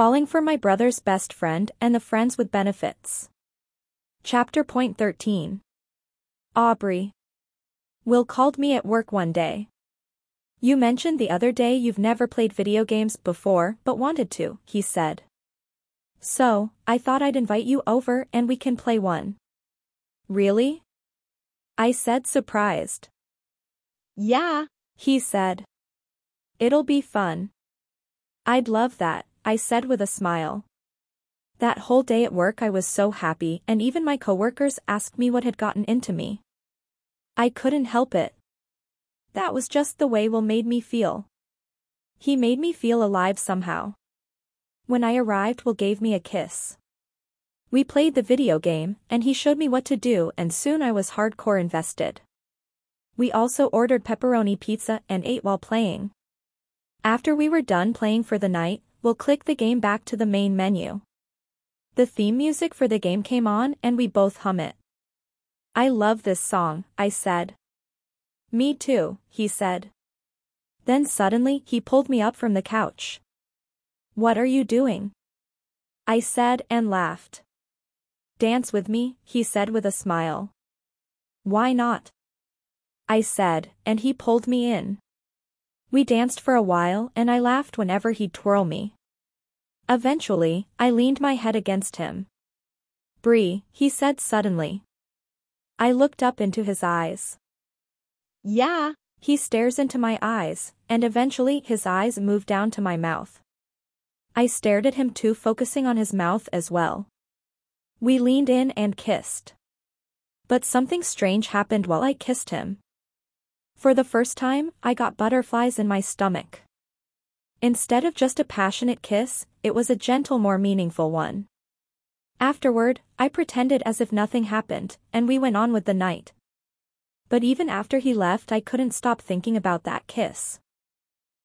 Falling for my brother's best friend and the friends with benefits. Chapter point 13. Aubrey. Will called me at work one day. You mentioned the other day you've never played video games before but wanted to, he said. So, I thought I'd invite you over and we can play one. Really? I said surprised. Yeah, He said. It'll be fun. I'd love that, I said with a smile. That whole day at work I was so happy and even my coworkers asked me what had gotten into me. I couldn't help it. That was just the way Will made me feel. He made me feel alive somehow. When I arrived Will gave me a kiss. We played the video game, and he showed me what to do and soon I was hardcore invested. We also ordered pepperoni pizza and ate while playing. After we were done playing for the night, Will click the game back to the main menu. The theme music for the game came on and we both hum it. I love this song, I said. Me too, he said. Then suddenly he pulled me up from the couch. What are you doing? I said and laughed. Dance with me, he said with a smile. Why not? I said, and he pulled me in. We danced for a while and I laughed whenever he'd twirl me. Eventually, I leaned my head against him. Bree, he said suddenly. I looked up into his eyes. yeah, He stares into my eyes, and eventually his eyes move down to my mouth. I stared at him too focusing on his mouth as well. We leaned in and kissed. But something strange happened while I kissed him. For the first time, I got butterflies in my stomach. Instead of just a passionate kiss, it was a gentle more meaningful one. Afterward, I pretended as if nothing happened, and we went on with the night. But even after he left I couldn't stop thinking about that kiss.